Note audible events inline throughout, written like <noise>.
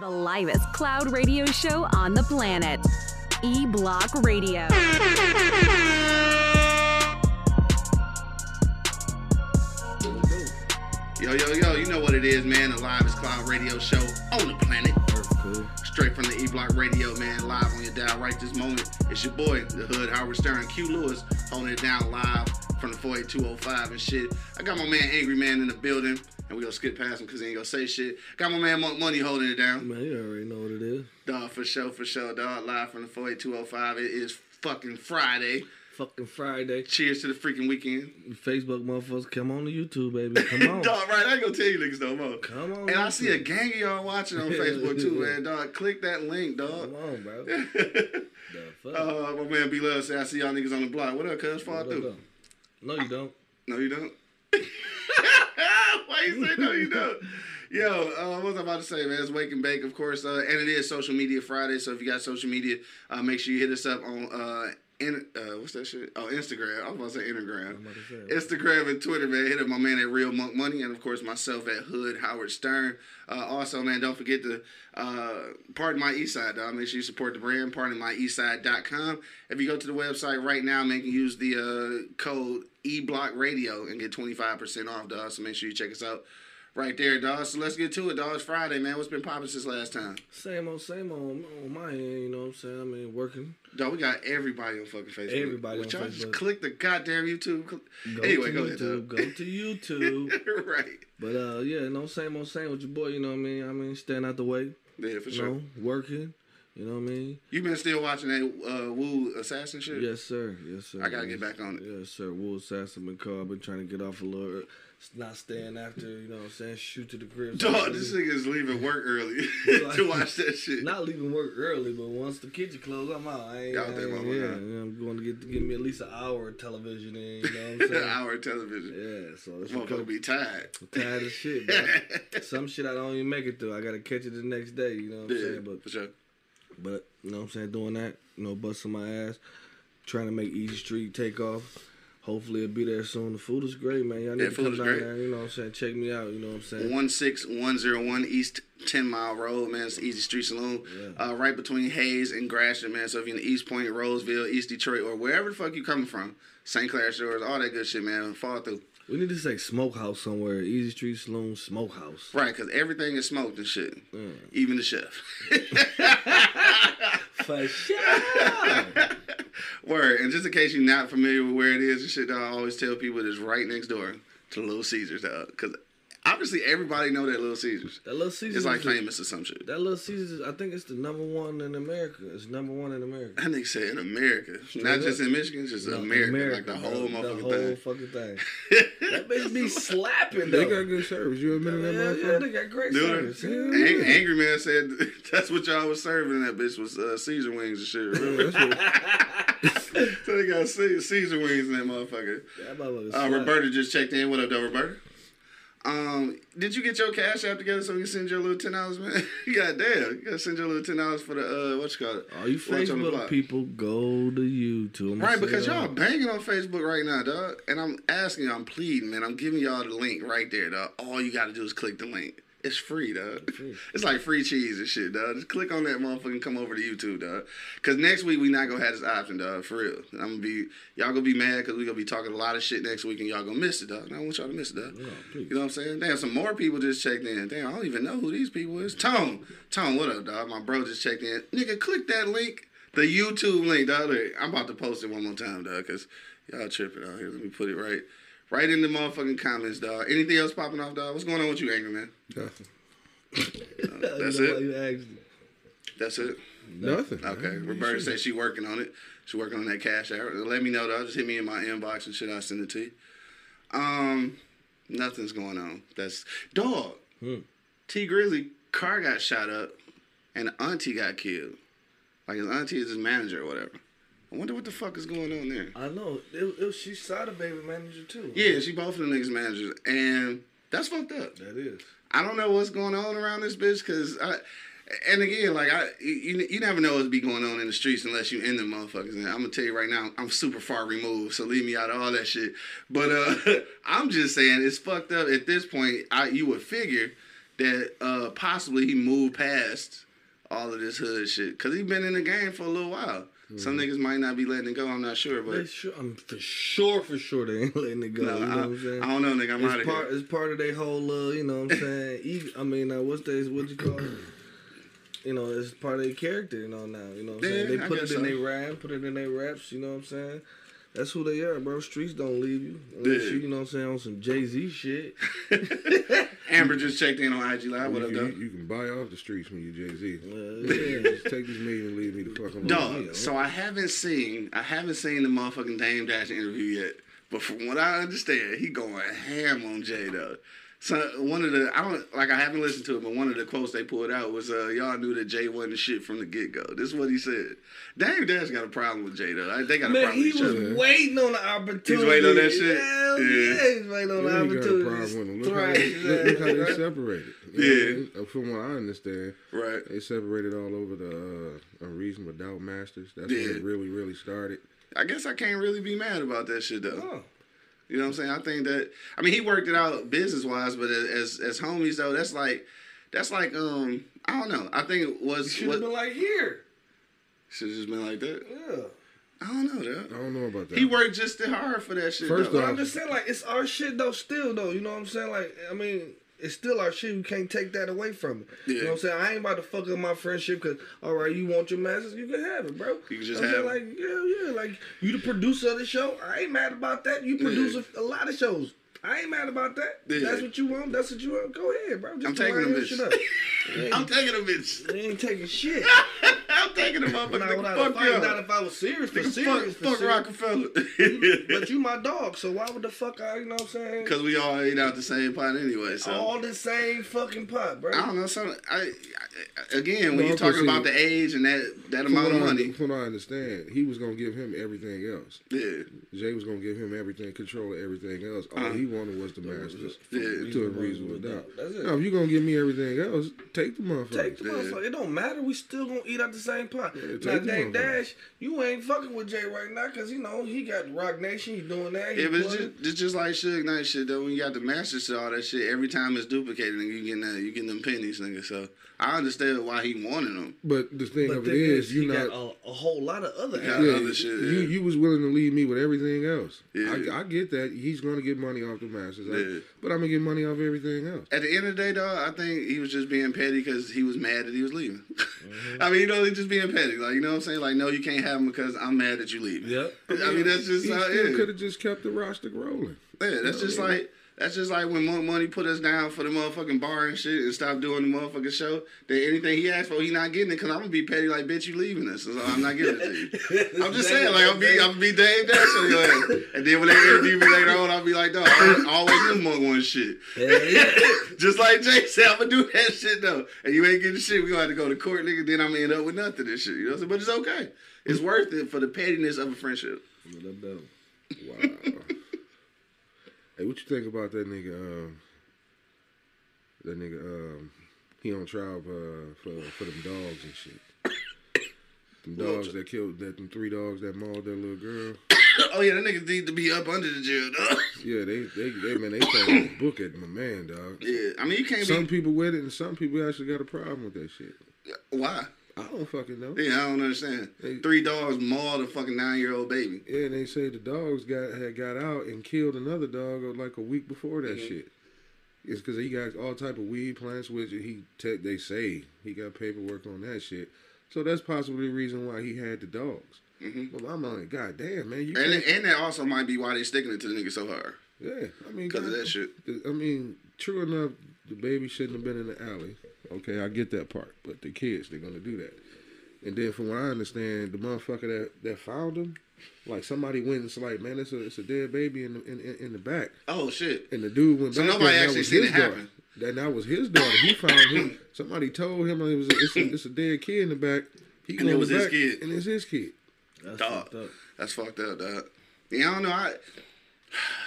The livest cloud radio show on the planet. E Block Radio. Yo, yo, yo, you know what it is, man. The livest Cloud Radio Show on the planet. Cool. Straight from the E Block Radio, man. Live on your dial right this moment. It's your boy, the Hood Howard Stern, Q Lewis, holding it down live from the 48205 and shit. I got my man Angry Man in the building, and we gonna skip past him because he ain't gonna say shit. Got my man Monk Money holding it down. Man, you already know what it is. Dog, for sure, for sure, dog. Live from the 48205. It is fucking Friday. Fucking Friday. Cheers to the freaking weekend. Facebook motherfuckers, come on to YouTube, baby. Come <laughs> on. dog, right? I ain't gonna tell you niggas no more. Come on. And I see a gang of y'all watching on <laughs> Facebook too, man. Dog, click that link, dog. Come on, bro. <laughs> the fuck? uh, my man B Love said, I see y'all niggas on the block. What up, cuz? Fall What through. No, you don't. No, you don't. Why you say no, you don't? Yo, uh, what was I about to say, man? It's Wake and Bake, of course, uh, and it is Social Media Friday. So if you got social media, uh, make sure you hit us up on uh, in, uh, what's that shit? Oh, Instagram. I was about to say Instagram. To say. Instagram and Twitter, man. Hit up my man at Real Monk Money, and of course myself at Hood Howard Stern. Uh, also, man, don't forget to uh, pardon my Eastside, dog. Make sure you support the brand. PardonMyEastside.com. If you go to the website right now, man, you can use the uh, code eBlockRadio and get twenty five percent off, dog. So make sure you check us out right there, dog. So let's get to it, dog. It's Friday, man. What's been popping since last time? Same old, same old on my end, you know what I'm saying? I mean, working. Dog, we got everybody on fucking Facebook. Everybody Would on y'all just Facebook. click the goddamn YouTube. Go anyway, to go ahead, YouTube. dog. Go to <laughs> YouTube. <laughs> right. but uh, yeah, no same old, same with your boy. You know what I mean? I mean, staying out the way. Yeah, for sure. know, working. You know what I mean? You been still watching that uh, Wu assassin shit? Yes, sir. Yes, sir. I gotta get back on it. Yes, sir. Will Assassin been called. Been trying to get off a little. Not staying after, you know what I'm saying? Shoot to the crib. Dog, this nigga is leaving work early <laughs> to watch that shit. <laughs> Not leaving work early, but once the kitchen closed, I'm out. I ain't, think ain't- about yeah, I'm going to get to give me at least an hour of television in, you know what I'm <laughs> saying? Hour of television. Yeah, so it's gonna be tired. I'm tired of shit. Some shit I don't even make it through. I gotta catch it the next day, you know what I'm Yeah, saying? But for sure. but you know what I'm saying, doing that, you know, busting my ass, trying to make Easy Street take off. Hopefully it'll be there soon. The food is great, man. Y'all need Yeah, to food come down great. there, you know what I'm saying? Check me out, you know what I'm saying? 16101 East 10 Mile Road, man. It's Easy Street Saloon. Yeah. Uh, right between Hayes and Gratiot, man. So if you're in Eastpointe, Roseville, East Detroit, or wherever the fuck you coming from, St. Clair Shores, all that good shit, man. Fall through. We need to say smokehouse somewhere. Easy Street Saloon Smokehouse. Right, because everything is smoked and shit. Mm. Even the chef. <laughs> For sure. <laughs> Word. And just in case you're not familiar with where it is and shit, I always tell people it is right next door to Little Caesars, dog. Because obviously everybody know that Little Caesars. That little Caesars. It's like is the- famous or some shit. That little Caesars, I think it's the number one in America. It's number one in America. That nigga said in America. Not just in Michigan, just No, America, Like the whole the motherfucking whole thing. fucking thing. <laughs> that bitch be slapping They though. got good service. You ever been in that yeah, yeah, motherfucker? they got great Dude, service. Ang- yeah. Angry Man said <laughs> that's what y'all was serving. That bitch was uh, Caesar wings and shit. Remember? That's what, <laughs> so they got Caesar wings in that motherfucker. That motherfucker Uh. Roberta just checked in. What up, though, Roberta? Um, did you get your cash app together so we can send you a little ten dollars, man? <laughs> God damn, you gotta send you a little ten dollars for the uh, what you call it? All you Facebook people, go to YouTube. Right, because y'all banging on Facebook right now, dog. And I'm asking you, I'm pleading, man. I'm giving y'all the link right there, dog. All you gotta do is click the link. It's free, dog. Free. <laughs> It's like free cheese and shit, dog. Just click on that motherfucker and come over to YouTube, dog. Cause next week we not gonna have this option, dog. For real. I'm gonna be y'all gonna be mad because we gonna be talking a lot of shit next week and y'all gonna miss it, dog. And I don't want y'all to miss it, dog. Yeah. You know what I'm saying? Damn, some more people just checked in. Damn, I don't even know who these people is. Tone, Tone, what up, dog? My bro just checked in. Nigga, click that link, the YouTube link, dog. I'm about to post it one more time, dog, because y'all tripping out here. Let me put it right, right in the motherfucking comments, dog. Anything else popping off, dog? What's going on with you, angry man? nothing. <laughs> That's it? why You asked me. That's it. Nothing. Okay. man. Roberta said she working on it. She working on that cash app. Let me know, dog. Just hit me in my inbox and shit. I'll send it to you. Um, nothing's going on. That's dog. Hmm. Tee Grizzley car got shot up and the auntie got killed. Like his auntie is his manager or whatever. I wonder what the fuck is going on there. I know. It, it, she shot a baby manager too. Yeah, she both of the niggas managers, and that's fucked up. That is. I don't know what's going on around this bitch because I. And again, like I, you, you never know what's be going on in the streets unless you in the motherfuckers. And I'm gonna tell you right now, I'm super far removed, so leave me out of all that shit. But uh, <laughs> I'm just saying it's fucked up. At this point, I you would figure that uh, possibly he moved past all of this hood shit because he been in the game for a little while. Some niggas might not be letting it go. I'm not sure, but sure, I'm for sure, for sure they ain't letting it go. no, you know I, what I'm saying? I don't know, nigga. I'm out of part. here. It's part of their whole. Uh, you know what I'm saying? <laughs> Ego, I mean, uh, what's they? What you call it? You know, it's part of their character. You know now. You know what I'm saying? They put it in so. their rap, put it in their raps. You know what I'm saying? That's who they are, bro. Streets don't leave you. Unless you, you know what I'm saying, on some Jay Z shit. <laughs> Amber just checked in on IG Live. What you, up, can, though? you can buy off the streets when you Jay Z. Uh, yeah. Just take this million and leave me the fuck alone. Dog. So I haven't seen I haven't seen the motherfucking Dame Dash interview yet. But from what I understand, he going ham on Jay though. So one of the I don't like I haven't listened to it, but one of the quotes they pulled out was uh y'all knew that Jay wasn't shit from the get go. This is what he said. Dame Dash got a problem with Jay though. I- They got a problem he with each was other. waiting on the opportunity. He's waiting on that shit? Hell Yeah. yeah, he's waiting on the Yeah, he got a opportunity. problem with him. Look how, they, look, look how they right? separated. <laughs> Yeah. Know, uh, From what I understand, Right. they separated all over the uh, Unreasonable Doubt Masters. That's Yeah. where it really, really started. I guess I can't really be mad about that shit though. Oh. You know what I'm saying? I think that I mean he worked it out business wise, but as as homies though, that's like that's like um I don't know. I think it was should what have been like here. should have just been like that. Yeah. I don't know though. I don't know about that. He worked just as hard for that shit. First though. But I'm just saying, like, it's our shit though. Still though, you know what I'm saying? Like, I mean, it's still our shit. You can't take that away from it. You know what I'm saying? I ain't about to fuck up my friendship because, all right, you want your masters, you can have it, bro. You can just I'm have like, yeah, yeah, like you the producer of the show. I ain't mad about that. You produce a, a lot of shows. I ain't mad about that. Yeah. That's what you want. That's what you want. Go ahead, bro. Just I'm taking line them bitch. <laughs> shit up. You ain't- I'm taking a bitch. you ain't taking shit. I'm taking a Not motherfucker. without a Fuck fight. you. Not if I was serious. For serious. fuck, for fuck serious. Roc-A-Fella. But you my dog, so why would the fuck I, you know what I'm saying? Because we all ate out the same pot anyway. So All the same fucking pot, bro. I don't know. Some I, I again when No, you're talking about the age and that that From amount of money, from what I understand, he was gonna give him everything else. yeah, Jay was gonna give him everything, control everything else. All Uh-huh. he wanted was the masters. Yeah. To a reasonable doubt. That's it. Now, if you're gonna give me everything else, take the motherfucker. Take the motherfucker. It don't matter. We still gonna eat out the same pot. Yeah, now, take Dame. Dash, you ain't fucking with Jay right now because you know he got Roc Nation. He doing that. He yeah, but it's just, it's just like Suge Knight shit though. When you got the masters to all that shit, every time it's duplicated, and you getting that, you getting them pennies, nigga. So I understand why he wanted them. But the thing But of the it thing is, is, you he not. got a, a whole lot of other. Yeah. other shit, You yeah. you was willing to leave me with everything else. Yeah. I, I get that he's going to get money off the masters, I- but I'm gonna get money off everything else. At the end of the day, though, I think he was just being petty because he was mad that he was leaving. Mm-hmm. <laughs> I mean, you know, he just being petty. Like, you know what I'm saying? Like, no, you can't have him because I'm mad that you leaving. Yep. <laughs> I mean, that's just He how it could have just kept the roster rolling. Yeah, that's just like that's just like when Monk Money put us down for the motherfucking bar and shit and stop doing the motherfucking show. That anything he asked for, he not getting it because I'm gonna be petty like bitch, you leaving us, so I'm not giving it to you. <laughs> I'm just saying, like I'm be I'm be Dame Dash on your ass. And then when they interview me later on, I'll be like, dog, I always knew Monk wanted shit. <laughs> Just like Jay said, I'm gonna do that shit though. And you ain't getting shit, we gonna have to go to court, nigga. Then I'm gonna end up with nothing and shit. You know what I'm saying? But it's okay. It's worth it for the pettiness of a friendship. Wow. <laughs> hey, what you think about that nigga? Um, that nigga, um, he on trial uh, for for them dogs and shit. <coughs> Them dogs that killed that them three dogs that mauled that little girl. <coughs> oh yeah, that nigga need to be up under the jail, dog. <coughs> Yeah, they they, they man they throwing a book at my man, dog. Yeah, I mean you can't Some be. people with it, and some people actually got a problem with that shit. Why? I don't fucking know. Yeah, I don't understand. Hey. Three dogs mauled a fucking nine year old baby. Yeah, and they say the dogs got had got out and killed another dog uh, like a week before that Mhm. shit. It's because he got all type of weed plants, which he te- they say he got paperwork on that shit. So that's possibly the reason why he had the dogs. Mhm. But I'm like, God damn, man, you And and that also might be why they sticking it to the nigga so hard yeah. I mean, because of that shit. I mean, true enough, the baby shouldn't have been in the alley. Okay, I get that part. But the kids, they're gonna do that. And then, from what I understand, the motherfucker that, that found him, like somebody went and was like, man, it's a it's a dead baby in the in, in, in the back. Oh shit. And the dude went So back nobody there, actually was seen his it daughter. happen. That that was his daughter. He found him. Somebody told him it was a, it's, a, it's a dead kid in the back. He And it goes was his kid. and it's his kid. That's Dog. fucked up. That's fucked up, dog. Yeah, I don't know. I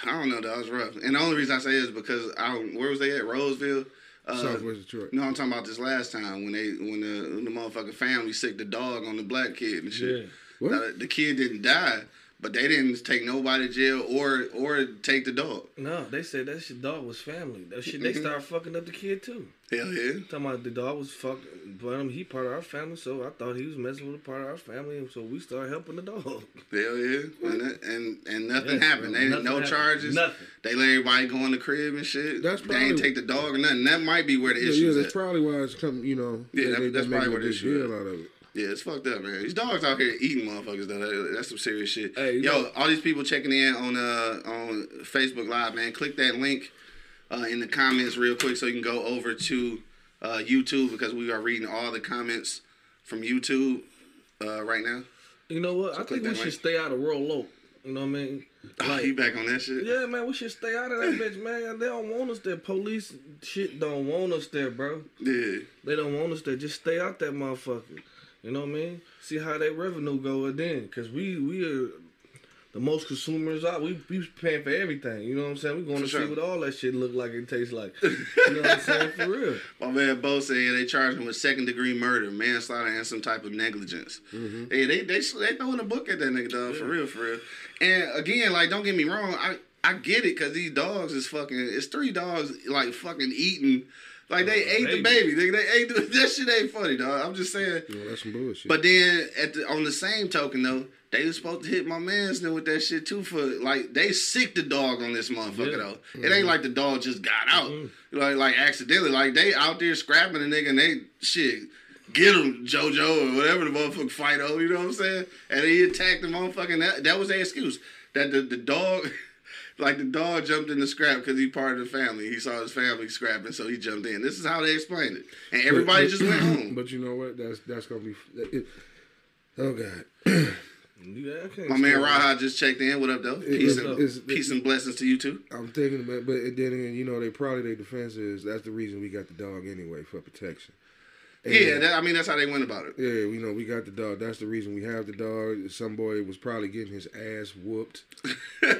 I don't know, dog. It's rough. And the only reason I say it is because I where was they at? Roseville. Uh, Southwest Detroit. No, I'm talking about this last time when they when the when the motherfucking family sick the dog on the black kid and shit. Yeah. What? Now, the kid didn't die, but they didn't take nobody to jail or or take the dog. No, they said that shit dog was family. That shit they Mhm. started fucking up the kid too. Hell yeah. Talking about the dog was fucking, but um, he part of our family, so I thought he was messing with a part of our family, and so we started helping the dog. Hell yeah. And that, and, and nothing Yeah, happened. bro. They Nothing no happened. charges. Nothing. They let everybody go in the crib and shit. That's probably, they ain't probably- take the dog or nothing. That might be where the Yeah, issue yeah, is that's at. probably why it's come. You know, Yeah, they- that- they- that's they probably making what a it big out of it. Yeah, it's fucked up, man. These dogs out here eating motherfuckers though. That- That's some serious shit. Hey, Yo, know- all these people checking in on uh on Facebook Live, man. Click that link uh, in the comments real quick so you can go over to uh, YouTube because we are reading all the comments from YouTube uh, right now. You know what? So I think we that should stay out of Royal Oak. You know what I mean? <laughs> Like, you back on that shit? Yeah, man, we should stay out of that <laughs> bitch, man. They don't want us there. Police shit don't want us there, bro. Yeah. They don't want us there. Just stay out that motherfucker. You know what I mean? See how that revenue go then, cause we we are the most consumers out. We we paying for everything. You know what I'm saying? We going to For see what all that shit look like and taste like. You know what I'm saying? For real. <laughs> My man Bo said they charged him with second degree murder, manslaughter, and some type of negligence. Mm-hmm. Hey, they they they throwing a book at that nigga dog for real, for real. And again, like don't get me wrong, I I get it because these dogs is fucking. It's three dogs like fucking eating. Like they ate the baby. baby, nigga. They ate the, <laughs> that shit ain't funny, dog. I'm just saying. You that's some bullshit. But then at the, on the same token though, they was supposed to hit my man's then with that shit too for like they sick the dog on this motherfucker Yeah. though. It ain't mm-hmm. like the dog just got out mm-hmm. like like accidentally. Like they out there scrapping a nigga and they shit get him JoJo or whatever the motherfucker fight over. You know what I'm saying? And he attacked the motherfucking that that was their excuse that the the dog. <laughs> Like the dog jumped in the scrap because he part of the family. He saw his family scrapping, so he jumped in. This is how they explained it, and everybody But- just went <clears throat> home. But you know what? That's that's gonna be. It, oh God. Yeah, I can't My man stand. Raha just checked in. What up, though? It- Peace, and, it's- peace and blessings to you too. I'm thinking about, but then again, you know, they probably their defense is that's the reason we got the dog anyway for protection. And- Yeah, that, I mean that's how they went about it. Yeah, you know, we got the dog. That's the reason we have the dog. Some boy was probably getting his ass whooped. <laughs>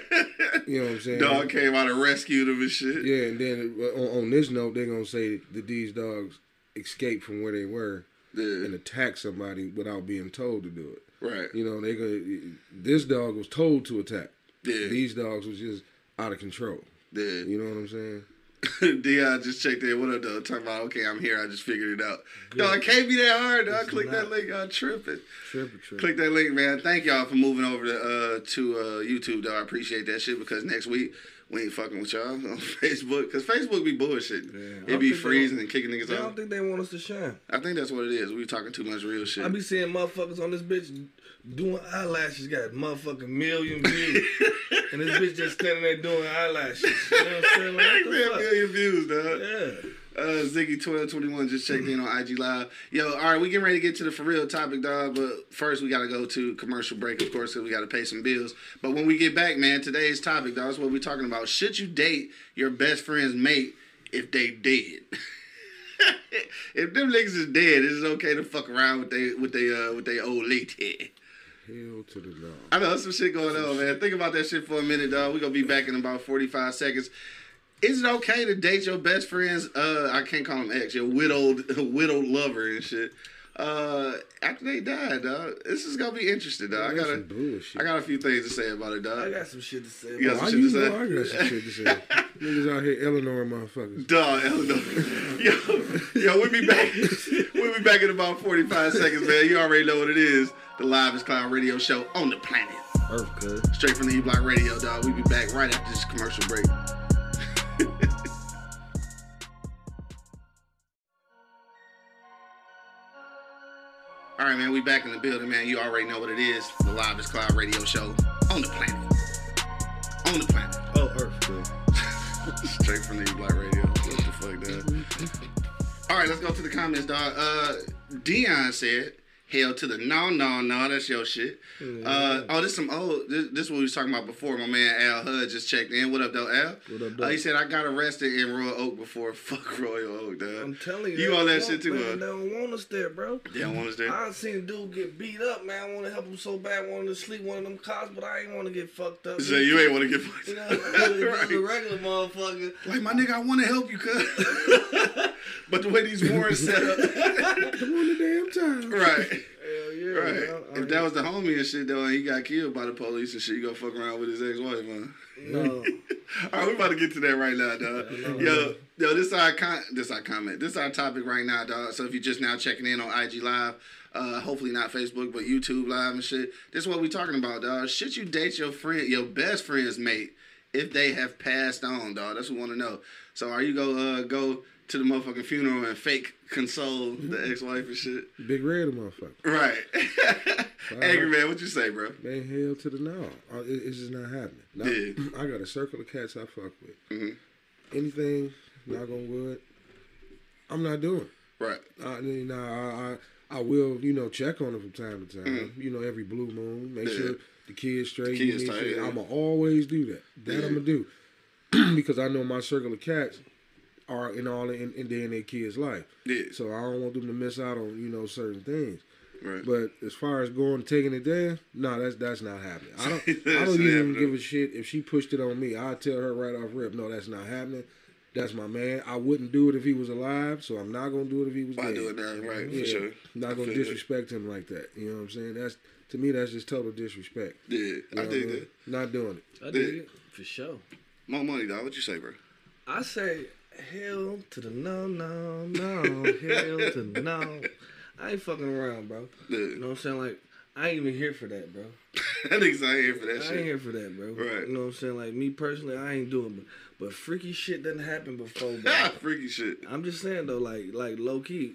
You know what I'm saying? Dog came out and rescued him and shit. Yeah, and then uh, on, on this note, they're gonna say that these dogs escaped from where they were and Yeah, attacked somebody without being told to do it. right. You know, they gonna. This dog was told to attack. Yeah, These dogs was just out of control. yeah. You know what I'm saying? <laughs> Dion just checked in. What up, though? Talking about okay, I'm here. I just figured it out. No, it can't be that hard. Dog, click that link. I'm tripping. Tripping, tripping. Click that link, man. Thank y'all for moving over to uh to uh YouTube, though. I appreciate that shit because next week we ain't fucking with y'all <laughs> on Facebook because Facebook be bullshit. Yeah. It be freezing and kicking niggas out. I don't think they want us to shine. I think that's what it is. We talking too much real shit. I be seeing motherfuckers on this bitch doing eyelashes, got motherfucking million views. <laughs> and this bitch just standing there doing eyelashes. You know what I'm saying? Like, what the fuck? million views, dog. Yeah. Uh, Ziggy twelve twenty one just checked in on IG Live. Yo, all right, we getting ready to get to the for real topic, dog. But first, we gotta go to commercial break, of course, because we gotta pay some bills. But when we get back, man, today's topic, dog, is what we talking about. Should you date your best friend's mate if they dead? <laughs> if them niggas is dead, it's okay to fuck around with they with they uh with they old lady. <laughs> Hell to the no. I know some shit going on, man. Think about that shit for a minute, dog. We're gonna be back in about 45 seconds. Is it okay to date your best friend's uh I can't call them ex, your widowed <laughs> widowed lover and shit? Uh after they died, dog. This is gonna be interesting, dog. I got some a, bullshit. I got a few things to say about it, dog. I dog. got some shit to say. You got some Why shit you to say? I got some shit to say? <laughs> Niggas out here Eleanor motherfuckers. Dog, Eleanor. Yo, yo, we'll be back. <laughs> We'll be back in about 45 seconds, man. You already know what it is. The Live is Cloud radio show on the planet. Earth, cuz. Straight from the E Block Radio, dog. We'll be back right after this commercial break. <laughs> All right, man, we back in the building, man. You already know what it is. The Live is Cloud Radio Show on the planet. On the planet. Oh, Earth, cuz. <laughs> Straight from the E Block Radio. What the fuck, dog? <laughs> All right, let's go to the comments, dog. Uh, Dion said, Hell to the no, no, no. That's your shit. Uh, oh, this some old. This, this what we was talking about before. My man Al Hud just checked in. What up, though, Al? What up, Uh, he said I got arrested in Royal Oak before. <laughs> Fuck Royal Oak, dog. I'm telling you, You all that shit too, want- huh? man, They don't want us there, bro. They don't want us there. I seen a dude get beat up, man. I want to help him so bad, I wanted to sleep one of them cops, but I ain't want to get fucked up. So you ain't want to get fucked. Up. You know, <laughs> <laughs> just a regular motherfucker. Like my nigga, I want to help you, cuz. but the way these warrants set up, Come on the damn time. right, yeah, right. man. I- If that was the homie and shit though, and he got killed by the police and shit, you go fuck around with his ex-wife, man. no, <laughs> All right, we about to get to that right now, dog. Yo, yo, this our con- this our comment. This our topic right now, dog. So if you're just now checking in on IG Live, uh, hopefully not Facebook, but YouTube Live and shit. This is what we talking about, dog. Should you date your friend, your best friend's mate, if they have passed on, dog? That's what we want to know. So are you go uh, go to the motherfucking funeral and fake console the ex-wife and shit? Big red motherfucker. Right. <laughs> Angry man, what you say, bro? Man, hell to the no. Uh, It's just not happening. Now, Yeah. <clears throat> I got a circle of cats I fuck with. Mhm. Anything, knock on wood, I'm not doing. Right. I, you know, I, I, I will, you know, check on them from time to time. You know, every blue moon, make Mm-hmm. Yeah. sure the kids straight. Kids you tight, yeah. I'm gonna always do that. That Yeah. I'm gonna do <clears throat> because I know my circle of cats are in all in, in their in their kids' life. Yeah. So I don't want them to miss out on you know certain things. Right. But as far as going taking it there, no, that's that's not happening. I don't <laughs> I don't even happening. give a shit if she pushed it on me. I tell her right off rip, no, that's not happening. That's my man. I wouldn't do it if he was alive, so I'm not gonna do it if he was Why dead. do it now? Right, Yeah, for sure. not gonna feel that. disrespect him like that. You know what I'm saying? That's to me, that's just total disrespect. Yeah, You I know what dig mean? that. Not doing it. I dig it for sure. More money, dog. What you say, bro? I say hell to the no, no, no, hell to the no. I ain't fucking around, bro. Yeah. You know what I'm saying? Like, I ain't even here for that, bro. <laughs> that niggas ain't here for that shit. I ain't here for that, bro. Right. You know what I'm saying? Like me personally, I ain't doing, but but freaky shit doesn't happen before, bro. <laughs> Freaky shit. I'm just saying though, like like low key,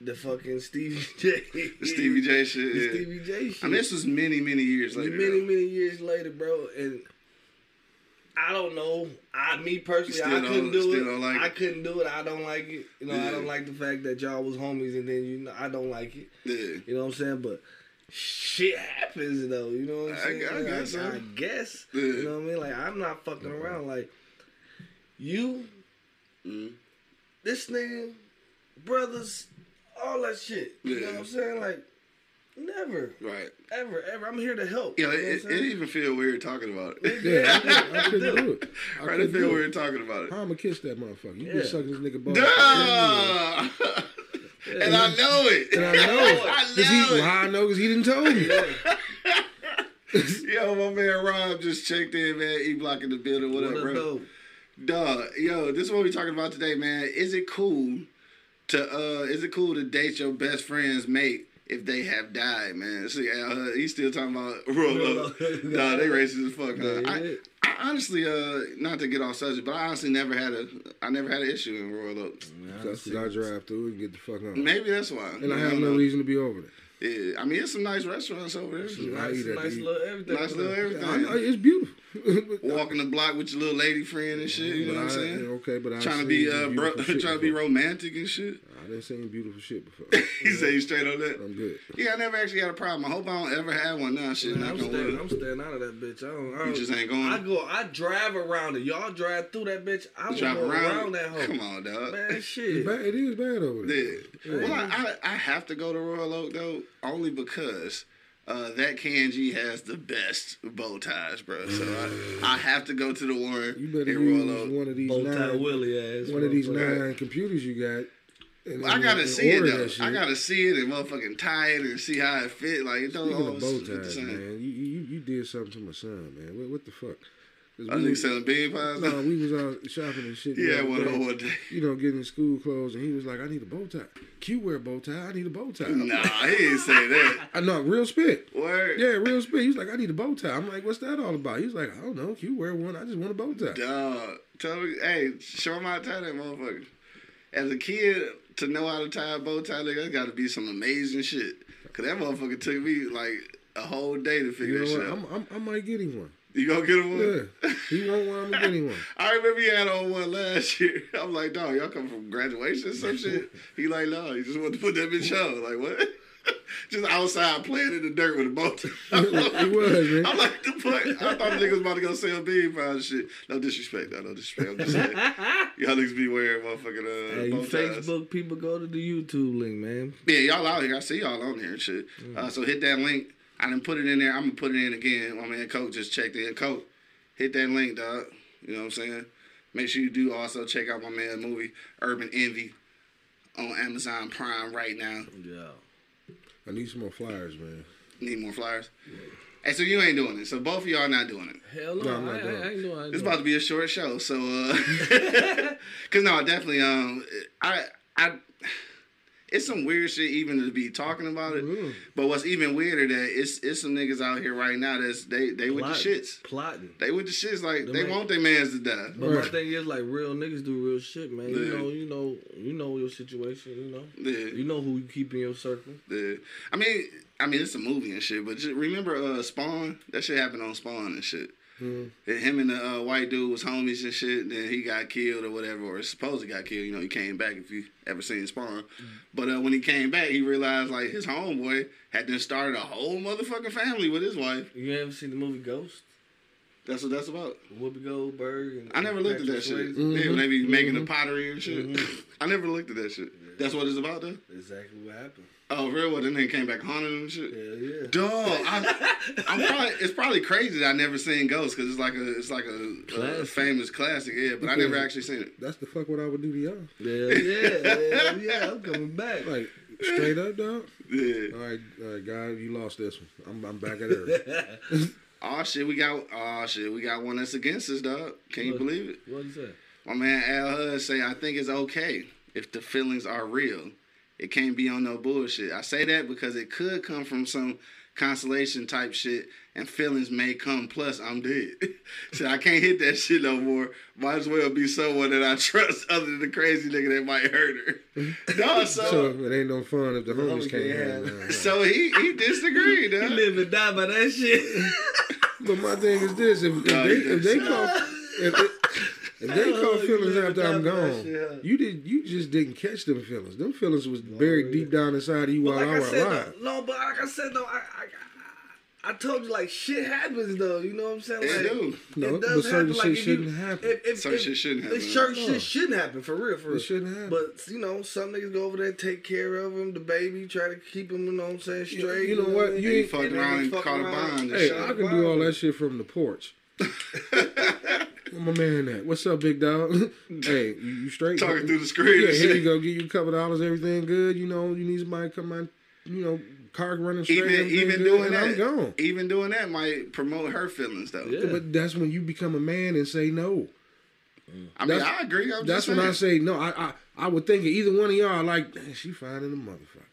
the fucking Stevie <laughs> J, The Stevie J shit. the Yeah. Stevie J shit. I mean, this was many, many years later. many though. many years later, bro, and. I don't know. I, me personally, I couldn't do it. like I couldn't do it. I don't like it. You know, I don't like the fact that y'all was homies, and then you know, I don't like it. Yeah. You know what I'm saying? But shit happens though. You know what I'm saying? I Like, guess so. I guess. Yeah. You know what I mean? Like I'm not fucking around. Like you, Mhm. this nigga, brothers, all that shit. You know what I'm saying? Like never, Right. ever, ever. I'm here to help. You know, you know it, it, I'm it saying? even feel weird talking about it. Yeah, I, couldn't- I couldn't do it. I right, it feel do weird talking about it. How I'ma kiss that motherfucker? You Yeah. been sucking this nigga balls. Duh! and I know it. And I know it. <laughs> I 'Cause he, know it. how I know because he didn't tell me. <laughs> Yo, my man Rob just checked in, man. E block in the building. What, What up, up, bro? though? Dog, yo, this is what we talking about today, man. Is it cool to uh is it cool to date your best friend's mate if they have died, man? See, Al uh, he's still talking about <laughs> Royal Oak. <laughs> Nah, they racist as fuck. Huh? I. I honestly, uh, not to get off subject, but I honestly never had a, I never had an issue in Royal Oak. That's because I drive through and get the fuck on. Maybe that's why. And I have no know. reason to be over there. Yeah, I mean, it's some nice restaurants over there. I eat at nice little everything. Nice little everything. I know, it's beautiful. <laughs> Walking the block with your little lady friend and shit. You know what I'm I- saying? Okay, but I Trying to be uh, bro, trying to be romantic and shit. I didn't see any beautiful shit before. <laughs> He said he's straight on that. I'm good. Yeah, I never actually had a problem. I hope I don't ever have one now. Shit, Man, I'm staying. I'm staying out of that bitch. I don't. I You don't just ain't going. I go. I drive around it. Y'all drive through that bitch. I Drive want around, around, that hoe. Come on, dog. man. It's Shit. bad, it is bad over there. Yeah. Well, I, I I have to go to Royal Oak though, only because uh, that K&G has the best bow ties, bro. So I, I have to go to the one You better in Royal use one of these Bow tie nine, Willie ass. one of these motherfucker. nine computers you got. And, I gotta and see it though. I gotta see it and motherfucking tie it and see how it fit. Like it don't Speaking all of bow the ties, same. man, you, you you did something to my son, man. What, what the fuck? I we think was- selling bean pies. No, we was out shopping and shit. yeah, one day. on day. You know, getting school clothes, and he was like, "I need a bow tie." Q wear a bow tie. I need a bow tie. Nah, he didn't say that. <laughs> I know, real spit. Word. Yeah, real spit. He was like, "I need a bow tie." I'm like, "What's that all about?" He was like, "I don't know. Q wear one. I just want a bow tie." Dog, tell me, hey, show him how to tie that motherfucker. As a kid, to know how to tie a bow tie, nigga, that's got to be some amazing shit. Cause that motherfucker took me like a whole day to figure You know that what? shit out. I'm, I'm, I might get him one. You gonna get him one? Yeah, he want one. I'm gonna get him one. <laughs> I remember he had on one last year. <laughs> I'm like, dog, y'all come from graduation or some <laughs> shit? He like, no, he just wanted to put that bitch on. Like, what? just outside playing in the dirt with a boat. It was, man. I'm like, the fuck? I thought the nigga was about to go sell bean pies and shit. No disrespect, no, no disrespect. I'm just saying. Y'all niggas be wearing motherfucking uh, Hey, you bow ties. Facebook people go to the YouTube link, man. Yeah, y'all out here. I see y'all on here and shit. Uh, so hit that link. I didn't put it in there. I'm gonna put it in again. My man Coach just checked in. Coach, hit that link, dog. You know what I'm saying? Make sure you do also check out my man movie Urban Envy on Amazon Prime right now. Yeah. I need some more flyers, man. Need more flyers. Hey, so you ain't doing it. So both of y'all not doing it. Hell no, No, I'm not I, doing it. I ain't doing. I ain't It's about to be a short show, so uh, <laughs> cause no, definitely um, I I. It's some weird shit even to be talking about it. Mm. But what's even weirder that it's it's some niggas out here right now that's they they with the Plotting. shits. Plotting. They with the shits like Them they ain't- want their mans to die. But my Right. thing is, like, real niggas do real shit, man. You know, you know, you know your situation. You know, Yeah, you know who you keep in your circle. yeah. I mean, I mean it's a movie and shit. But just remember, uh, Spawn. That shit happened on Spawn and shit. Mm. Him and the uh, white dude was homies and shit. Then he got killed or whatever, or supposed to got killed. You know, he came back. If you ever seen Spawn, but uh, when he came back, he realized like his homeboy had then started a whole motherfucking family with his wife. You ever seen the movie Ghost? That's what that's about. Whoopi Goldberg. And I never looked at that shit. Swayze? Yeah, when they be making the pottery and shit. <laughs> I never looked at that shit. That's what it's about, though. Exactly what happened. Oh, real? Well, then they came back haunted and shit. Hell yeah. Dog, I, I'm probably it's probably crazy that I never seen Ghost because it's like a it's like a, a famous classic, yeah. But I never actually seen it. That's the fuck what I would do to y'all. Hell yeah. Hell yeah. I'm coming back. Like straight up, dog. Yeah. All right, all right, guy, you lost this one. I'm, I'm back at Earth. <laughs> Oh shit, we got oh shit, we got one that's against us, dog. Can you believe it? What is that? My man Al Hud say I think it's okay if the feelings are real. It can't be on no bullshit. I say that because it could come from some consolation type shit and feelings may come plus I'm dead. <laughs> so I can't hit that shit no more. Might as well be someone that I <laughs> trust other than the crazy nigga that might hurt her. <laughs> no, so so it ain't no fun if the homies homie can't can't have have it. so he he disagreed, You dog. live and die by that shit. But my thing is this: if, if No, they you if they call if they, if they call you feelings live after I'm die by that gone, shit, huh? you did you just didn't catch them feelings. Them feelings was buried deep down inside of you But while like I I was said, alive. though, no, but like I said though, I, I I told you like shit happens though. You know what I'm saying? It do. No, it does but certain happen. Like, shit if shouldn't happen. If, if, Certain if, shit shouldn't happen. Certain No. shit shouldn't happen for real, for real. It shouldn't happen. But you know, some niggas go over there, take care of him, the baby, try to keep him. You know what I'm saying? Straight. you know what? I You ain't fucked around and caught a bond Hey. I can do all that shit from the porch. <laughs> Where my man at? What's up, big dog? <laughs> hey, you, you straight? Talking through the screen Yeah, here you go. Give you a couple dollars. Everything good. You know, you need somebody to come on. You know, car running straight. Even even doing that, I'm gone. even doing that might promote her feelings though. Yeah. But that's when you become a man and say no. I mean, That's- I agree. I'm That's when I say no. I I, I would think of either one of y'all like she fine in the motherfucker.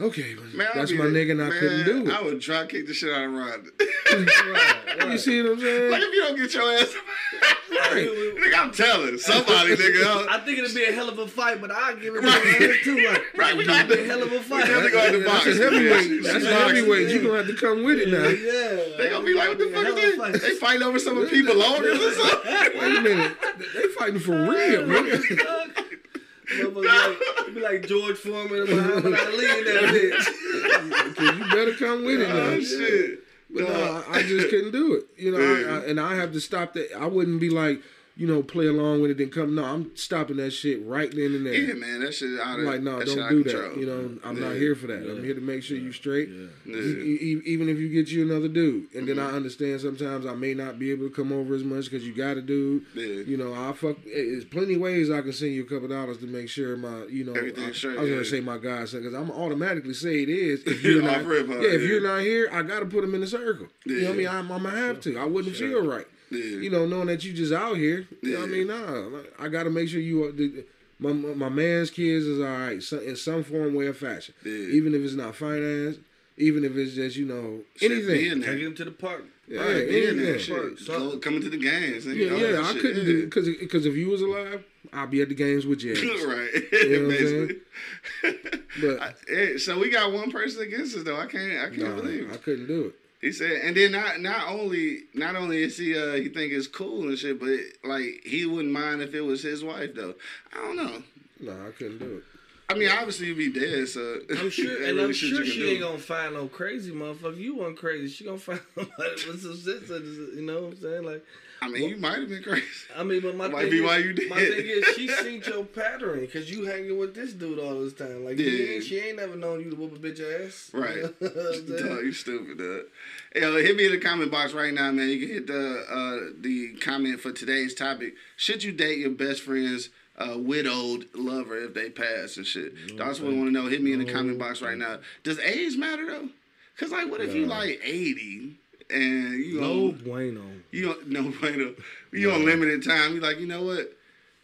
Okay, Man, that's my the- nigga, and I man, couldn't do it. I would drop kick the shit out of Ron. <laughs> <laughs> You see what I'm saying? like if you don't get your ass, Right. <laughs> nigga, I'm telling somebody, nigga. I think it'd be a hell of a fight, but I'll give it Right. to too. Like, Right, we it'd got be to- a hell of a We fight. have to go in the That's box. a heavyweight. That's a Box. heavyweight. You gonna have to come with it now. Yeah, They gonna be like, what the fuck is this? They fighting over some of people belongings or something. Wait a minute. They fighting for real, man. It'd be like George Foreman and Muhammad Ali in that <laughs> bitch. you better come with it ah, now. Oh shit. But no, I I just couldn't do it. You know, I, I, and I have to stop that. I wouldn't be like, you know, play along with it and come. No, I'm stopping that shit right then and there. Yeah, man, that shit out of I'm like, no, don't do that. control. You know, I'm not here for that. I'm here to make sure you straight. Yeah. E- e- even if you get you another dude, and Mm-hmm. then I understand sometimes I may not be able to come over as much because you got a dude. Yeah. You know, I fuck. There's plenty of ways I can send you a couple dollars to make sure my, you know, Everything's I, straight, I was gonna say my guys because I'm automatically say it is. If you're <laughs> not, Off rip, huh? yeah, if Yeah. you're not here, I gotta put them in a circle. You know what I mean? I'm, I'm gonna have to. I wouldn't feel right. Yeah. You know, knowing that you just out here. You know what I mean? Nah, I gotta make sure you are. The, my, my my man's kids is all right so, in some form, way, or fashion. Yeah. Even if it's not finance, even if it's just you know Shit, anything. be in there. Take him to the park. Yeah, Right, be in there. anything. Shit. Go- Coming to the games. nigga, Yeah, yeah, I shit, couldn't yeah. do because because if you was alive, I'd be at the games with you. <laughs> right. You know what I'm <laughs> Basically. <laughs> But I- so we got one person against us though. I can't. I can't nah, believe. I couldn't do it. He said, and then not not only not only is he uh he think it's cool and shit, but like he wouldn't mind if it was his wife though. I don't know. No, I couldn't do it. I mean, obviously you'd be dead, so I'm <laughs> sure, and really I'm sure you can she do. ain't gonna find no crazy motherfucker. You want crazy? She gonna <laughs> find somebody with some sense. You know what I'm saying? Like, I mean, you might have been crazy. I mean, but my Might thing be is, why you did. my thing is, she seen your pattern because you hanging with this dude all this time. Like, Yeah. she ain't never known you to whoop a bitch ass. <laughs> Right. You know what I'm <laughs> saying? Dog, you stupid, dog. Hey, yo, hit me in the comment box right now, man. You can hit the uh, the comment for today's topic. Should you date your best friend's uh, widowed lover if they pass and shit? That's what I want to know. Hit me in the comment box right now. Does age matter though? Cause like, what if you like eighty and you No know bueno. you don't no bueno you on limited time? You like, you know what?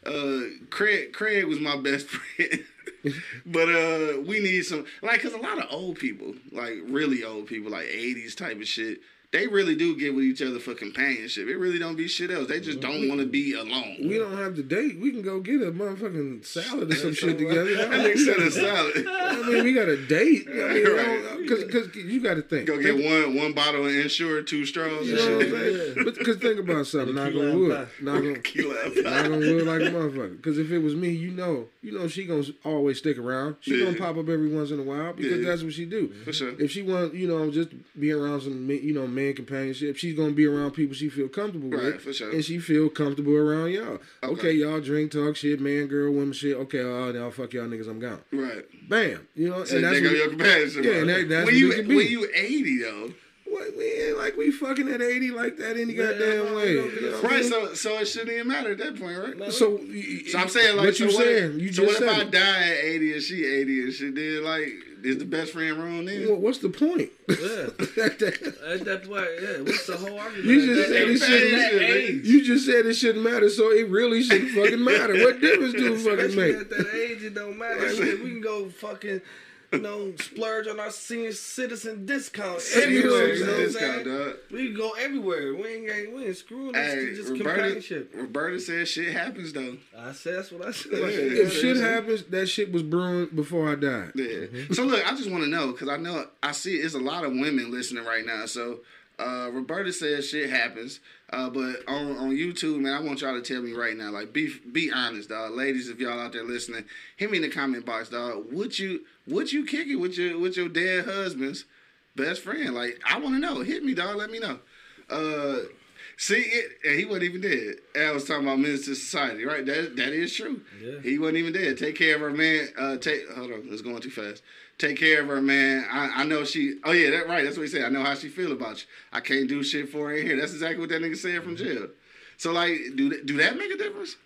Uh, Craig Craig was my best <laughs> friend. <laughs> But uh, we need some like, cause a lot of old people, like really old people, like '80s type of shit, they really do get with each other for companionship. It really don't be shit else. They just don't mm-hmm. want to be alone. We don't have to date. We can go get a motherfucking salad or some shit together. <laughs> That nigga said a salad. I mean, we got a date. I mean, <laughs> Right. because because you got to think. Go get one one bottle of Ensure, two straws, You and know what I'm shit. saying? <laughs> But because think about something. Knock Key on lime wood. pie. Knock on, Key lime pie. knock on wood like a motherfucker. Because if it was me, you know, you know, she gonna always stick around. She Yeah. gonna pop up every once in a while because Yeah. that's what she do. For sure. If she want, you know, just be around some, you know, man companionship, she's gonna be around people she feel comfortable Right, with, sure. and she feel comfortable around y'all. Okay, Okay. y'all drink, talk shit, man, girl, women shit. Okay, oh, now fuck y'all niggas, I'm gone. Right. Bam, you know, So and that's what, your companionship. Yeah, and that- that's when you it could be. when you 80 though. What, we ain't like we fucking at eighty like that any Yeah, goddamn no, way. you know what I Right, mean? so so it shouldn't even matter at that point, right? So, So I'm saying like what you so saying? If, you so just what if said I it. die at 80 and she 80 and she did like is the best friend wrong then? Well, what's the point? Yeah. At <laughs> that point, yeah. What's the whole argument? You just that said it shouldn't. at that age. You just said it shouldn't matter, so it really shouldn't fucking matter. What difference do it <laughs> fucking make? at that age, it don't matter. Shit, we can go fucking, you know, splurge on our senior citizen discount everywhere. You know what I'm discount, saying? dog. We can go everywhere. We ain't, ain't we ain't screwing this. Hey, It's just Roberta, companionship. Roberta said shit happens though. I said that's what I said. Yeah. If shit happens, that shit was brewing before I died. Yeah. So look, I just want to know because I know I see it's a lot of women listening right now. So uh, Roberta says shit happens, uh, but on on YouTube, man, I want y'all to tell me right now, like be be honest, dog. Ladies, if y'all out there listening, hit me in the comment box, dog. Would you would you kick it with your with your dead husband's best friend? Like I want to know. Hit me, dog. Let me know. Uh, See it, and he wasn't even dead. And I was talking about Menace II Society, right? That that is true. Yeah. He wasn't even dead. Take care of her, man. Uh, take hold on, it's going too fast. Take care of her, man. I, I know she. Oh yeah, that right. That's what he said. I know how she feel about you. I can't do shit for her in here. That's exactly what that nigga said from jail. So like, do that, do that make a difference?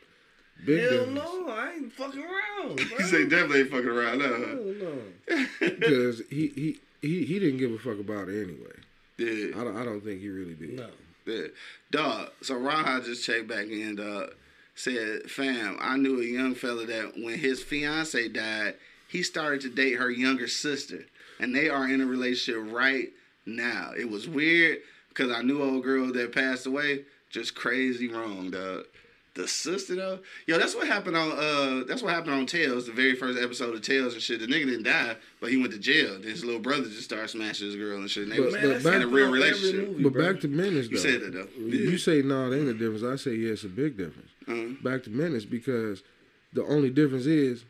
Big Hell difference. no, I ain't fucking around. <laughs> Bro. He say definitely ain't fucking around. Hell No. no. Because he, he, he, he didn't give a fuck about it anyway. <laughs> Yeah. I don't, I don't think he really did. No. Yeah. Dog, so Raha just checked back in, dog. Said, fam, I knew a young fella that when his fiance died, he started to date her younger sister. And they are in a relationship right now. It was weird because I knew old girl that passed away. Just crazy wrong, dog. The sister though, yo, that's what happened on uh, that's what happened on Tales, the very first episode of Tales and shit. The nigga didn't die, but he went to jail. Then his little brother just started smashing his girl and shit. And they But- was Man, back- in a real relationship. movie, But bro. back to Menace, though. You said that though. You say no, there ain't a difference. I say yeah, it's a big difference. Uh-huh. Back to Menace because the only difference is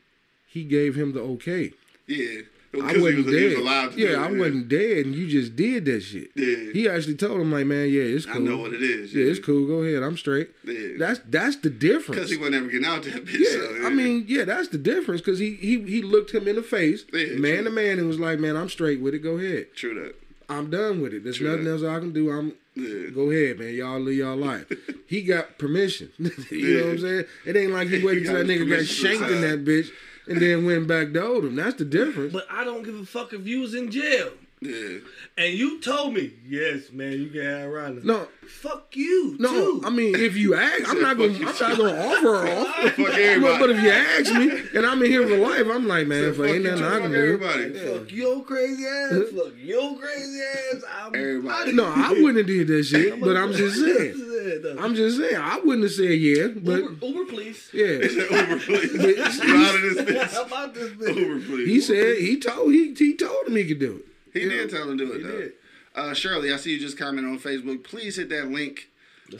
he gave him the okay. Yeah. I wasn't was, he was dead. yeah, I wasn't dead, and you just did that shit. Yeah. He actually told him like, man, yeah, it's cool. I know what it is. Yeah, it's cool. Go ahead, I'm straight. Yeah. That's that's the difference. Because he wasn't ever getting out that bitch. yeah, so, I mean, yeah, that's the difference because he, he he looked him in the face, Yeah, man true. to man, and was like, man, I'm straight with it. Go ahead. True that. I'm done with it. There's True nothing that. else I can do. I'm Yeah. go ahead, man. Y'all live y'all life. <laughs> he got permission. <laughs> you Yeah. know what I'm saying? It ain't like he <laughs> waited till that nigga got shanked in that bitch and then went back to him. That's the difference. But I don't give a fuck if you was in jail. Yeah. And you told me, yes, man, you can have Ronda. no, Fuck you, no. too. I mean, if you ask, I'm not gonna. I'm not gonna offer her off. Fuck But, everybody. but if you ask me and I'm in here for life, I'm like, man, Said, if fuck ain't you nothing I can do. everybody. Fuck your crazy ass. Fuck your crazy ass. I'm Everybody. No, I wouldn't have did that shit. But I'm just <laughs> saying. I'm just saying. I wouldn't have said yeah, but Uber, Uber, please. yeah. <laughs> Uber, please. <laughs> Out of this bitch. How about this bitch? Uber, please. He said he told he he told him he could do it. He did tell him to do it, He though. did. Uh, Shirley, I see you just commented on Facebook. Please hit that link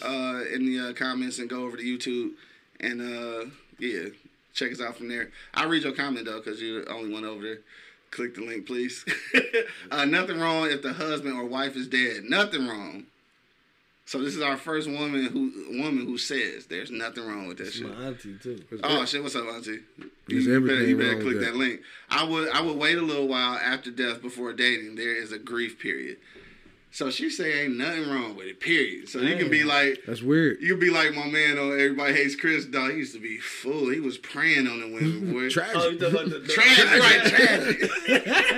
uh, in the uh, comments and go over to YouTube. And uh, yeah, check us out from there. I'll read your comment though, because you're the only one over there. Click the link, please. <laughs> uh, nothing wrong if the husband or wife is dead. Nothing wrong. So this is our first woman who woman who says there's nothing wrong with that It's shit. my auntie too. Oh shit! What's up, Auntie? There's you better, you better wrong click that. that. link. I would I would wait a little while after death before dating. There is a grief period. So she say ain't nothing wrong with it. Period. So you can be like. That's weird. You can be like my man on Everybody Hates Chris, dog. He used to be full. He was praying on the women, <laughs> boy. Tragic. Oh, you talking about the, the Tragic, right?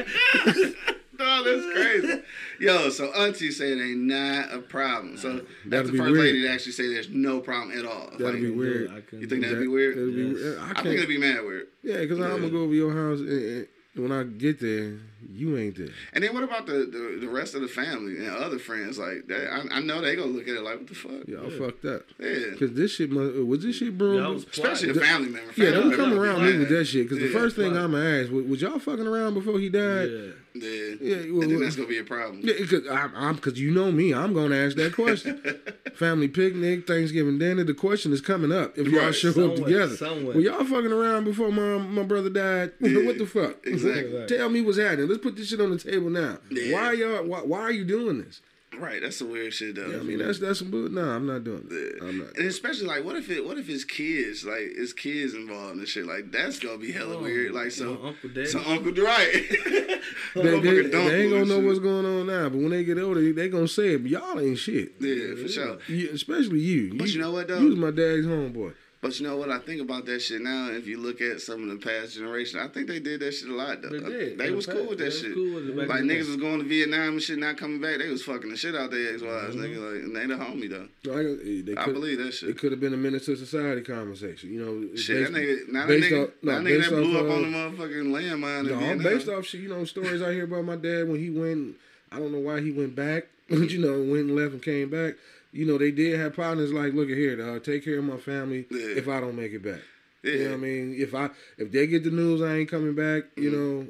Tragic. <laughs> <laughs> dog, that's crazy. <laughs> Yo, so Auntie said it ain't not a problem. So that's That'd the first weird. lady to actually say there's no problem at all. That'd Like, be weird. I You think that'd That- be weird? that'd be Yes. weird. I I think it'd be mad weird. yeah, because I'm gonna go over your house, and, and when I get there, you ain't there. And then what about the, the, the rest of the family and other friends? Like that, I, I know they gonna look at it like, what the fuck? Y'all fucked up. Yeah. Cause this shit must, uh, was this shit brewing. Y'all Especially the family member. yeah, Family don't come around me with that shit. Cause the first thing I'm gonna ask, was, was y'all fucking around before he died? Yeah. Yeah. Yeah, well, and then that's gonna be a problem. Yeah, cause I'm, I'm, cause you know me, I'm gonna ask that question. <laughs> Family picnic, Thanksgiving dinner. The question is coming up. If y'all Right. show up together, somewhere. well, y'all fucking around before my my brother died. <laughs> what the fuck? exactly. Tell me what's happening. Let's put this shit on the table now. Yeah. Why y'all? Why, why are you doing this? Right, that's some weird shit though. I mean, that's that's some. bull- No, I'm not doing it. Yeah. I'm not. And especially like, what if it? What if his kids, like his kids involved and shit? Like that's gonna be hella Oh, weird. Like so, Uncle Daddy. so Uncle right. <laughs> They, they, Motherfucker dumb they ain't gonna know shit. what's going on now, but when they get older, they, they gonna say it. But y'all ain't shit. Yeah, for sure. You, especially you. But you know what, though? You was my dad's homeboy. But you know what? I think about that shit now. If you look at some of the past generation, I think they did that shit a lot though. They did. They was cool with that shit. cool with like niggas was going to Vietnam and shit, not coming back. They was fucking the shit out their ex wives. Mm-hmm. Nigga, like, and they the homie though. Like, eh, they I believe that shit. It could have been a Menace II Society conversation. You know, Shit, that nigga, now that based nigga, off- no, that nigga based that blew off, up uh, on the motherfucking landmine in No, based off shit, you know, stories I hear about my dad when he went. I don't know why he went back. <laughs> but you know, went and left and came back. You know, they did have partners like, look at here, dog, take care of my family Yeah. if I don't make it back. Yeah. You know what I mean? If I if they get the news I ain't coming back, you know,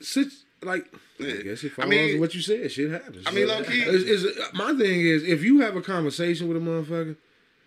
sit like I guess it I follows mean- what you said. Shit happens. I mean, it's- it's- my thing is if you have a conversation with a motherfucker,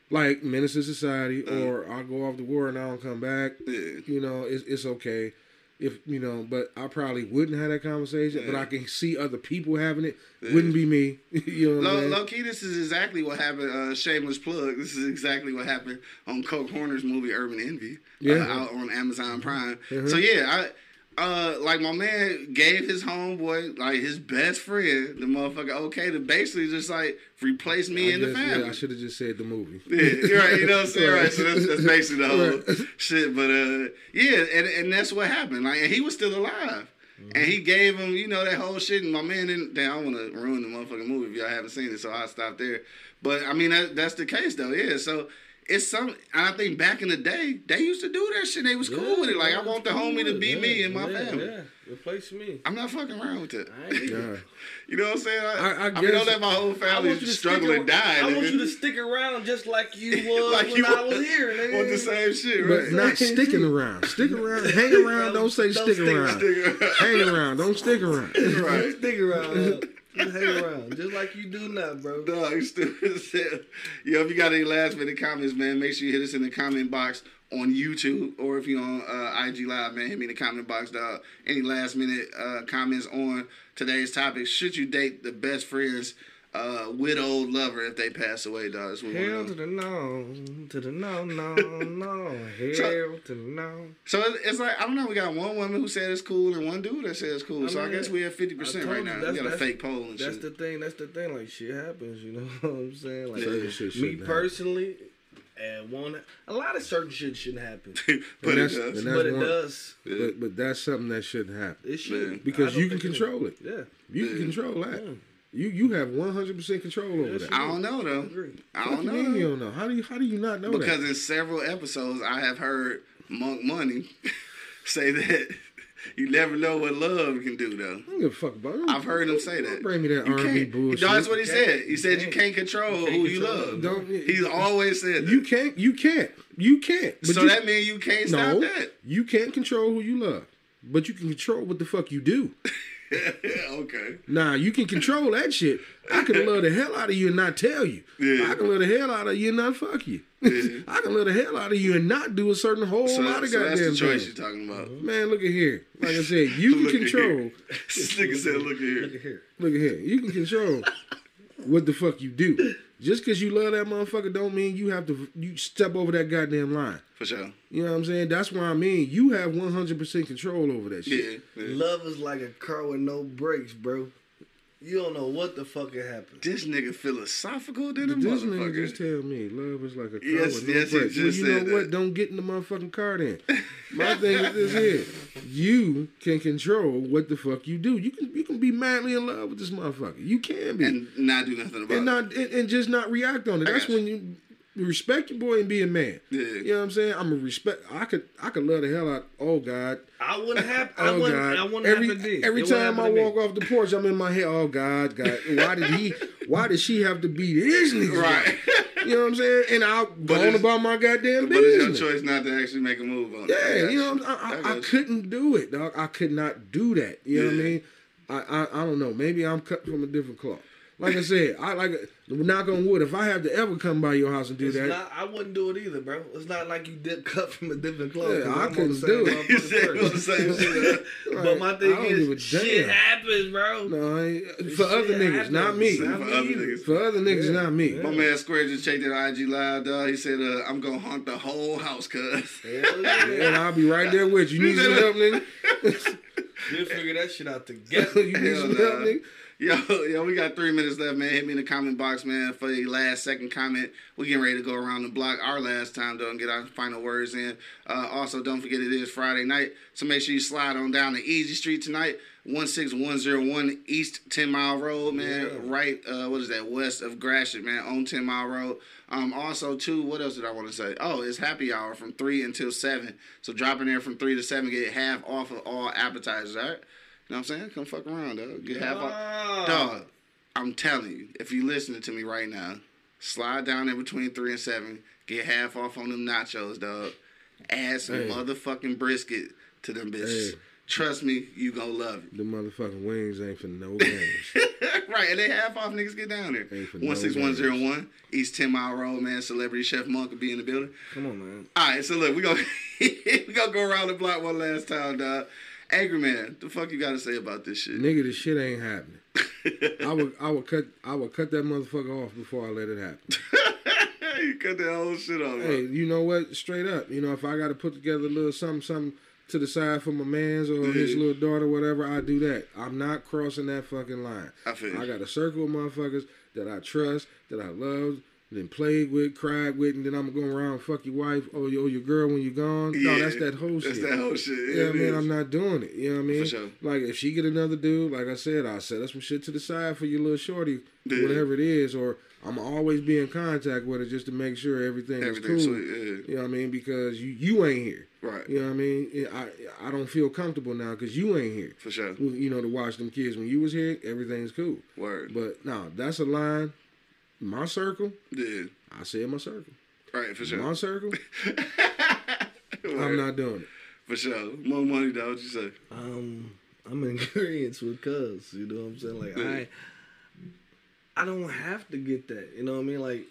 like Menace II Society, Uh. or I go off the war and I don't come back, Yeah. you know, it's it's okay. If you know, but I probably wouldn't have that conversation. But I can see other people having it. Wouldn't be me. <laughs> you know Low, low key, this is exactly what happened. Uh, shameless plug. This is exactly what happened on Coke Horner's movie Urban Envy, Yeah. uh, out on Amazon Prime. Mhm. So yeah, I. Uh, like my man gave his homeboy, like his best friend, the motherfucker, okay, to basically just like replace me I in the just- yeah, family. I should have just said the movie. Yeah, right. You know what I'm saying? Right. So <laughs> that's, that's basically the whole Right. shit. But uh, yeah, and, and that's what happened. Like, and he was still alive. And he gave him, you know, that whole shit. And my man didn't. Damn, I want to ruin the motherfucking movie if y'all haven't seen it, so I'll stop there. But I mean, that, that's the case though. Yeah. So it's some. And I think back in the day, they used to do that shit. They was cool with it. Like, I want the homie to be me and my yeah, family. Yeah, replace me. I'm not fucking around with it. I ain't either. Yeah. <laughs> You know what I'm saying? I, I- I I, mean, don't let my whole family want you to struggle and die. I want you to stick around just like you <laughs> was Like when you I was was- here. <laughs> Nigga. Want the same shit, But right? not sticking around. Stick around. Hang around. Don't say Don't stick stick around. Nigga. Hang around. Don't stick around. right. Just stick around. Just hang around, just like you do now, bro. <laughs> Dog, you stupid as hell. Yo, if you got any last minute comments, man, make sure you hit us in the comment box on YouTube or if you're on uh, IG Live, man, hit me in the comment box, dog. Any last minute uh, comments on today's topic? Should you date the best friend's uh, widowed lover if they pass away, dog? We Hell want to to know. the no, to the no, no, <laughs> no. Hell to the no. So it's, it's like, I don't know, we got one woman who said it's cool and one dude that said it's cool. I so I guess we have 50% right now. We that's- got a fake poll and That's shit. That's the thing. That's the thing. Like shit happens. You know <laughs> what I'm saying? Like Certain shit me happen. personally, and one a lot of certain shit shouldn't happen, <laughs> but it does. and that's but it one- does. But but that's something that shouldn't happen. It should Because you can control it. Yeah, You can control that. Yeah. You you have one hundred percent control over Yes, that. I don't know, I though. agree. I What don't you know. mean you don't know? How do you how do you not know Because that? in several episodes, I have heard Monk Money <laughs> say that <laughs> you never know what love can do, though. I don't give a fuck about it. I've heard him say Don't that. bring me that You R&B can't. bullshit. That's what he said. He said you You can't control You can't who you love. Don't He's always said that. you can't you can't you can't. But so you, that means you can't no, stop that. you can't control who you love, but you can control what the fuck you do. <laughs> <laughs> okay. Nah, you can control that shit. I can love the hell out of you and not tell you. Yeah. I can love the hell out of you and not fuck you. <laughs> Yeah. I can love the hell out of you and not do a certain whole So, lot of so that's goddamn the choice you're talking about. Man, look at here. Like I said, you <laughs> can control. This nigga said, "Look at here." Look at here. Look at here. You can control what the fuck you do. Just because you love that motherfucker don't mean you have to you step over that goddamn line. For sure. You know what I'm saying? That's why I mean you have 100% control over that shit. Yeah. yeah. Love is like a car with no brakes, bro. You don't know what the fuck can happen. This nigga philosophical than a This nigga just tell me love is like a car Yes, with no yes, he brakes. just well, you said know what? that. Don't get in the motherfucking car then. <laughs> My thing is this here. You can control what the fuck you do. You can you can be madly in love with this motherfucker. You can be. And not do nothing about and it. not and, and just not react on it. I That's you. when you respect your boy and be a man. Yeah. You know what I'm saying? I'm a respect. I could I could love the hell out. Oh God. I wouldn't have. <laughs> Oh, I Oh wouldn't. God. I wouldn't every have to every It time I happen walk off the porch, I'm in my head. Oh God, God. Why did he? Why did she have to be this nigga? <laughs> Right. You know what I'm saying? And I'll go on about my goddamn But it's your choice not to actually make a move on it. Yeah, got you know, what I'm- I, I, I couldn't do it, dog. I could not do that. You know what I mean? I, I I don't know. Maybe I'm cut from a different cloth. Like I said, I like knock on wood. If I have to ever come by your house and do It's that, not, I wouldn't do it either, bro. It's not like you dip cut from a different cloth. Yeah, 'cause I I'm on couldn't do it. He motherfucking said the same <laughs> shit. But my thing don't give a is, shit damn. happens, bro. no, I for Shit other niggas, not me. Not For me other niggas. For other niggas, Yeah. not me. My man Square just checked that IG live, dog. He said, uh, "I'm gonna haunt the whole house, cuz." Hell <laughs> yeah. And I'll be right there with you. You need some help, nigga? <laughs> We'll figure that shit out together. you need Hell some help, nigga? Yo, yo, we got three minutes left, man. Hit me in the comment box, man, for the last second comment. We getting ready to go around the block our last time, though, and get our final words in. Uh, also, don't forget it is Friday night, so make sure you slide on down to Easy Street tonight, 16101 East 10 Mile Road, man. Right, uh, what is that, west of Gratiot, man, on 10 Mile Road. Um, also, too, what else did I want to say? Oh, it's happy hour from 3 until 7. So drop in there from 3 to 7, get half off of all appetizers, all right? You know what I'm saying? Come fuck around, dog. Get half off. Dog, I'm telling you, if you listening to me right now, slide down in between three and seven, get half off on them nachos, dog. Add some Hey. motherfucking brisket to them bitches. Hey. Trust me, you gonna love it. The motherfucking wings ain't for no <laughs> games. it. right, and they half off niggas get down there. Ain't for no One six one zero one East Ten Mile Road, man. Celebrity Chef Monk will be in the building. Come on, man. All right, so look, we gonna <laughs> we gonna go around the block one last time, dog. Angry man, the fuck you gotta say about this shit? Nigga, this shit ain't happening. I would I would cut I would cut that motherfucker off before I let it happen. <laughs> you cut that whole shit off. Hey, you know what? Straight up. You know, if I got to put together a little something, something to the side for my man's or his mm-hmm. little daughter, whatever, I do that. I'm not crossing that fucking line. I feel I got a circle of motherfuckers that I trust, that I love, then played with, cried with, and then I'm gonna go around fuck your wife or your, or your girl when you're gone. no, that's that whole That's shit. That's that whole shit. Yeah, Yeah, I mean, I'm not doing it. You know what I mean? sure. Like, if she get another dude, like I said, I'll set up some shit to the side for your little shorty, Yeah. whatever it is, or I'm always be in contact with her just to make sure everything is Everything's cool. sweet. Yeah. You know what I mean? Because you you ain't here. Right. You know what I mean? I I don't feel comfortable now because you ain't here. For sure. You know to watch them kids when you was here, everything's cool. Word. But no, that's a line. My circle, Yeah. I say my circle. Right, for sure. My circle, <laughs> I'm not doing it. For sure. Monk Money, though. What you say? Um, I'm in <laughs> agreement with Cuz. You know what I'm saying? Like Yeah. I, I don't have to get that. You know what I mean? Like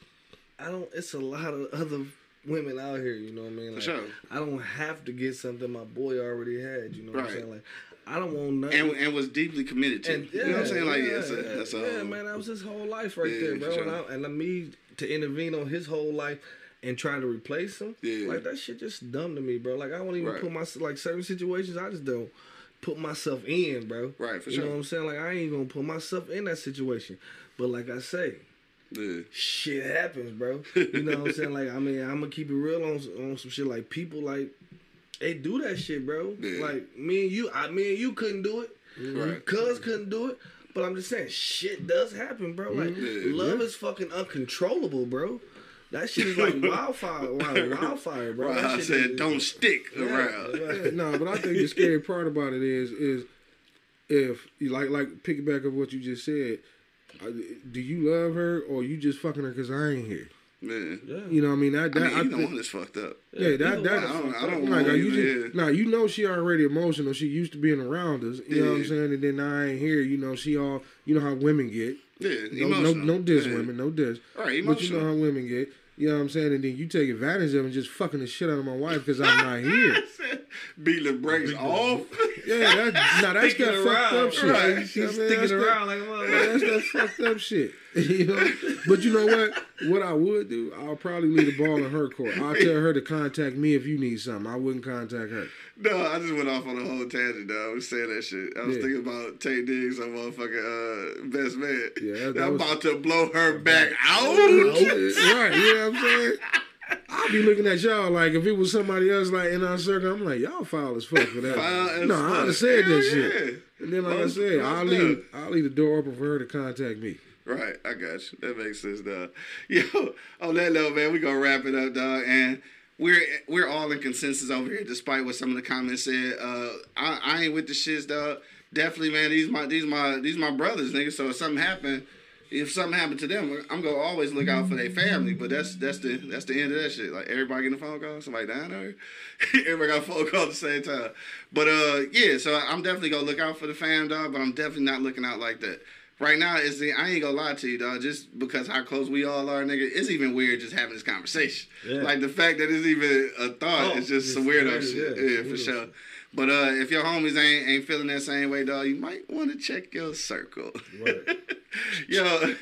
I don't. It's a lot of other women out here. You know what I mean? Like, sure. I don't have to get something my boy already had. You know what Right. I'm saying? Like I don't want nothing. And, and was deeply committed to. And, you know what I'm saying? Like, yeah, that's a, yeah, that's a yeah, um, man, that was his whole life right Yeah, there, bro. sure. And, I, and me to intervene on his whole life and try to replace him, Yeah. like that shit just dumb to me, bro. Like I won't even Right. put myself like certain situations. I just don't put myself in, bro. Right, for you sure. know what I'm saying? Like I ain't gonna put myself in that situation. But like I say, Yeah. shit happens, bro. <laughs> You know what I'm saying? Like I mean, I'm gonna keep it real on on some shit. Like people like they do that shit, bro. Yeah. Like me and you, I me and you couldn't do it. Right. Cuz couldn't do it. But I'm just saying, shit does happen, bro. Like Yeah. love is fucking uncontrollable, bro. That shit is like <laughs> wildfire, wildfire, bro. Right, I said, is- don't stick Yeah, around. Yeah, <laughs> no, but I think the scary part about it is is if you like like piggyback of what you just said. uh, Do you love her or you just fucking her because I ain't here? Man. Yeah. You know what I mean? That, I that, mean, I either think- one is fucked up. Yeah, that Either that one. I don't- I don't like, know you either, just, nah, you know she already emotional. She used to being around us. You know what I'm saying? And then I ain't here. You know she all. You know how women get. Yeah, No, no, emotional. no diss Yeah. women, no diss. Right, But you know how women get. You know what I'm saying? And then you take advantage of and just fucking the shit out of my wife because I'm not <laughs> here. Beat the brakes off. Yeah, that, nah, that's that fucked up shit. Right. You know She's I mean? sticking That's that- around like motherfucker. that's that fucked up shit. <laughs> you know? But you know what? What I would do, I'll probably leave the ball in her court. I'll tell her to contact me if you need something. I wouldn't contact her. No, I just went off on a whole tangent, dog. I was saying that shit. I was Yeah. thinking about Taye Diggs, a motherfucking uh, best man. Yeah, that- I'm was- about to blow her back out. right, you know what I'm saying? I'll be looking at y'all like if it was somebody else like in our circle, I'm like, y'all foul as fuck for that. No, I'd fuck. have said Hell that shit. And then like Most- I said, I'll leave I'll leave the door open for her to contact me. Right, I got you. That makes sense, dog. <laughs> Yo, on that note, man, we gonna wrap it up, dog. And we're we're all in consensus over here, despite what some of the comments said. Uh, I, I ain't with the shits, dog. Definitely, man. These my these my these my brothers, nigga. So if something happened, if something happened to them, I'm gonna always look out for their family. But that's that's the that's the end of that shit. Like everybody getting a phone call, somebody dying there. <laughs> everybody got a phone call at the same time. But uh, yeah. So I'm definitely gonna look out for the fam, dog. But I'm definitely not looking out like that. Right now, is the I ain't gonna lie to you, dog. Just because how close we all are, nigga, it's even weird just having this conversation. Yeah. Like the fact that it's even a thought Oh, is just some weirdo weird, shit. yeah, Yeah, for sure. shit. But uh, if your homies ain't ain't feeling that same way, dog, you might want to check your circle. Right. <laughs> Yo,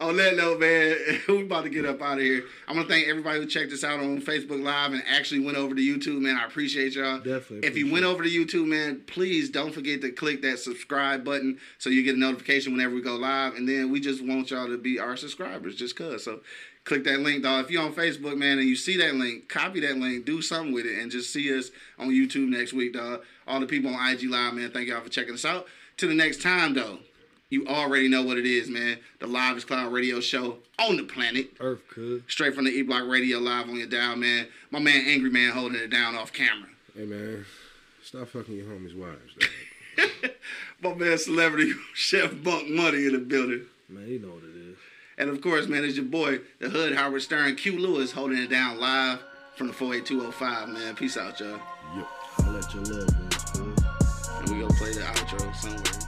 on that note, man, <laughs> we about to get up out of here. I want to thank everybody who checked us out on Facebook Live and actually went over to YouTube, man. I appreciate y'all. Definitely If you went over to YouTube, man, please don't forget to click that subscribe button so you get a notification whenever we go live. And then we just want y'all to be our subscribers, just cause. So click that link, dog. If you're on Facebook, man, and you see that link, copy that link, do something with it, and just see us on YouTube next week, dog. All the people on IG Live, man, thank y'all for checking us out. Till the next time, though, you already know what it is, man. The Live is Cloud radio show on the planet. Earth could. Straight from the E Block Radio Live on your dial, man. My man Angry Man holding it down off camera. Hey man, stop fucking your homies' wives. dog. <laughs> My man Celebrity <laughs> Chef Monk Money in the building. Man, you know what it is. And of course, man, it's your boy, the Hood Howard Stern, Q Lewis holding it down live from the 48205, man. Peace out, y'all. Yep. I'll let your loved ones. And we gonna play the outro somewhere